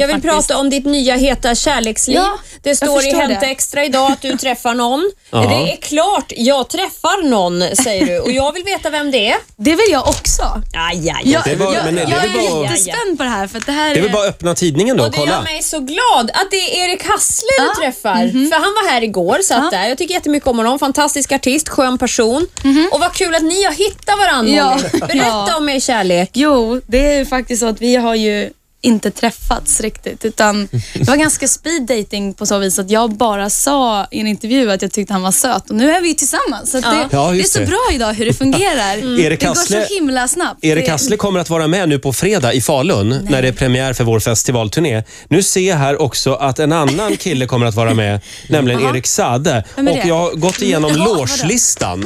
Jag vill faktiskt. prata om ditt nya heta kärleksliv. Ja, det står i Hänt. Extra idag att du träffar någon. Ja. Det är klart, jag träffar någon säger du och jag vill veta vem det är. Det vill jag också. Aj, aj, Jag, Det är bara- jag, men det är jag väl är bara- jättespänd på det här för det här Det är väl bara att öppna tidningen då Och och det gör kolla. mig så glad att det är Erik Hassle Ja. du träffar. För han var här igår, satt där. Jag tycker jättemycket om honom. Fantastisk artist, skön person. Och vad kul att ni har hittat varandra. Ja. Berätta Ja. om er kärlek. Jo, det är faktiskt så att vi har ju inte träffats riktigt utan det var ganska speed dating på så vis att jag bara sa i en intervju att jag tyckte han var söt och nu är vi ju tillsammans. Så att Ja. det, Ja, det är så det. bra idag hur det fungerar. Erik det går så himla snabbt. Erik Hassle kommer att vara med nu på fredag i Falun när det är premiär för vår festivalturné. Nu ser jag här också att en annan kille kommer att vara med, nämligen Erik Sade. Och jag har gått igenom vadå? logelistan.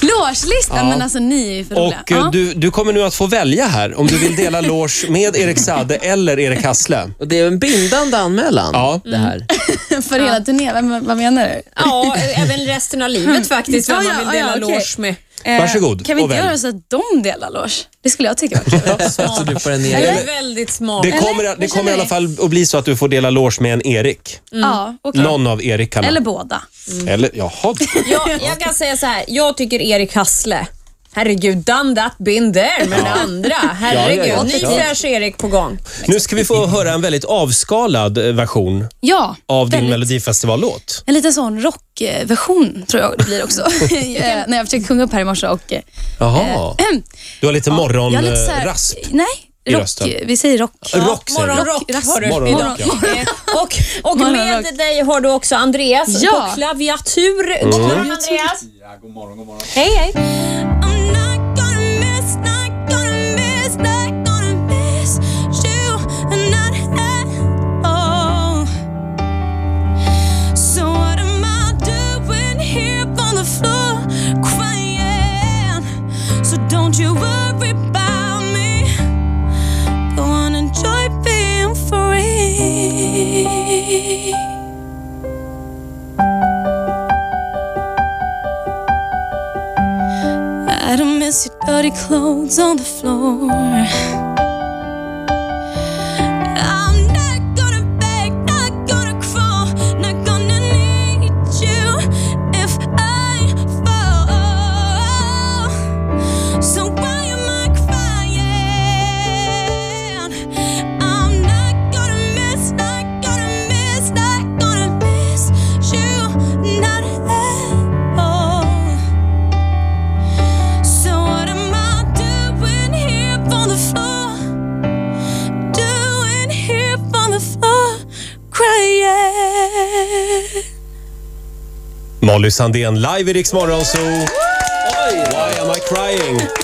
Logelistan, Ja. men alltså ni är ju för roliga. Och eh, Ja. du, du kommer nu att få välja här om du vill dela loge med Erik Sade eller Erik Hassle. Och det är en bindande anmälan Ja. det här. För hela turnén, Vem- vad menar du? Ja, även resten av livet faktiskt, vem Ja, man ja, vill dela ja, okej. loge med. Eh, Varsågod, Kan vi och inte välj. göra så att de delar loge? Det skulle jag tycka var kul. Så du får en Det egen. är väldigt smart. Det kommer, det Vad kommer i alla ni? fall att bli så att du får dela loge med en Erik. Ja, okej. Någon av Erikarna. Eller båda. Eller, jaha. Jag, jag kan säga så här, jag tycker Erik Hassle Herregud, done that, been there. Men det andra, herregud. Ja, ja, ja, Ny klart. fräsch Erik på gång. Nu ska vi få höra en väldigt avskalad eh, version Ja, av din. Melodifestivallåt. En liten sån rockversion tror jag det blir också. Eh, När jag försökte sjunga upp här i morse och... eh, Jaha. Du har lite här- morgonrasp. Nej, i rock, rösten. vi säger rock. Rock säger du. Morgonrock Rock, har du morgonrock, idag. ja. Och, och med Morgonrock. dig har du också Andreas Ja. på klaviatur. God morgon Andreas. Ja, god morgon, god morgon. Hej hej. I don't miss your dirty clothes on the floor. Molly Sandén live i Rix Morgon Zoo. Why am I crying?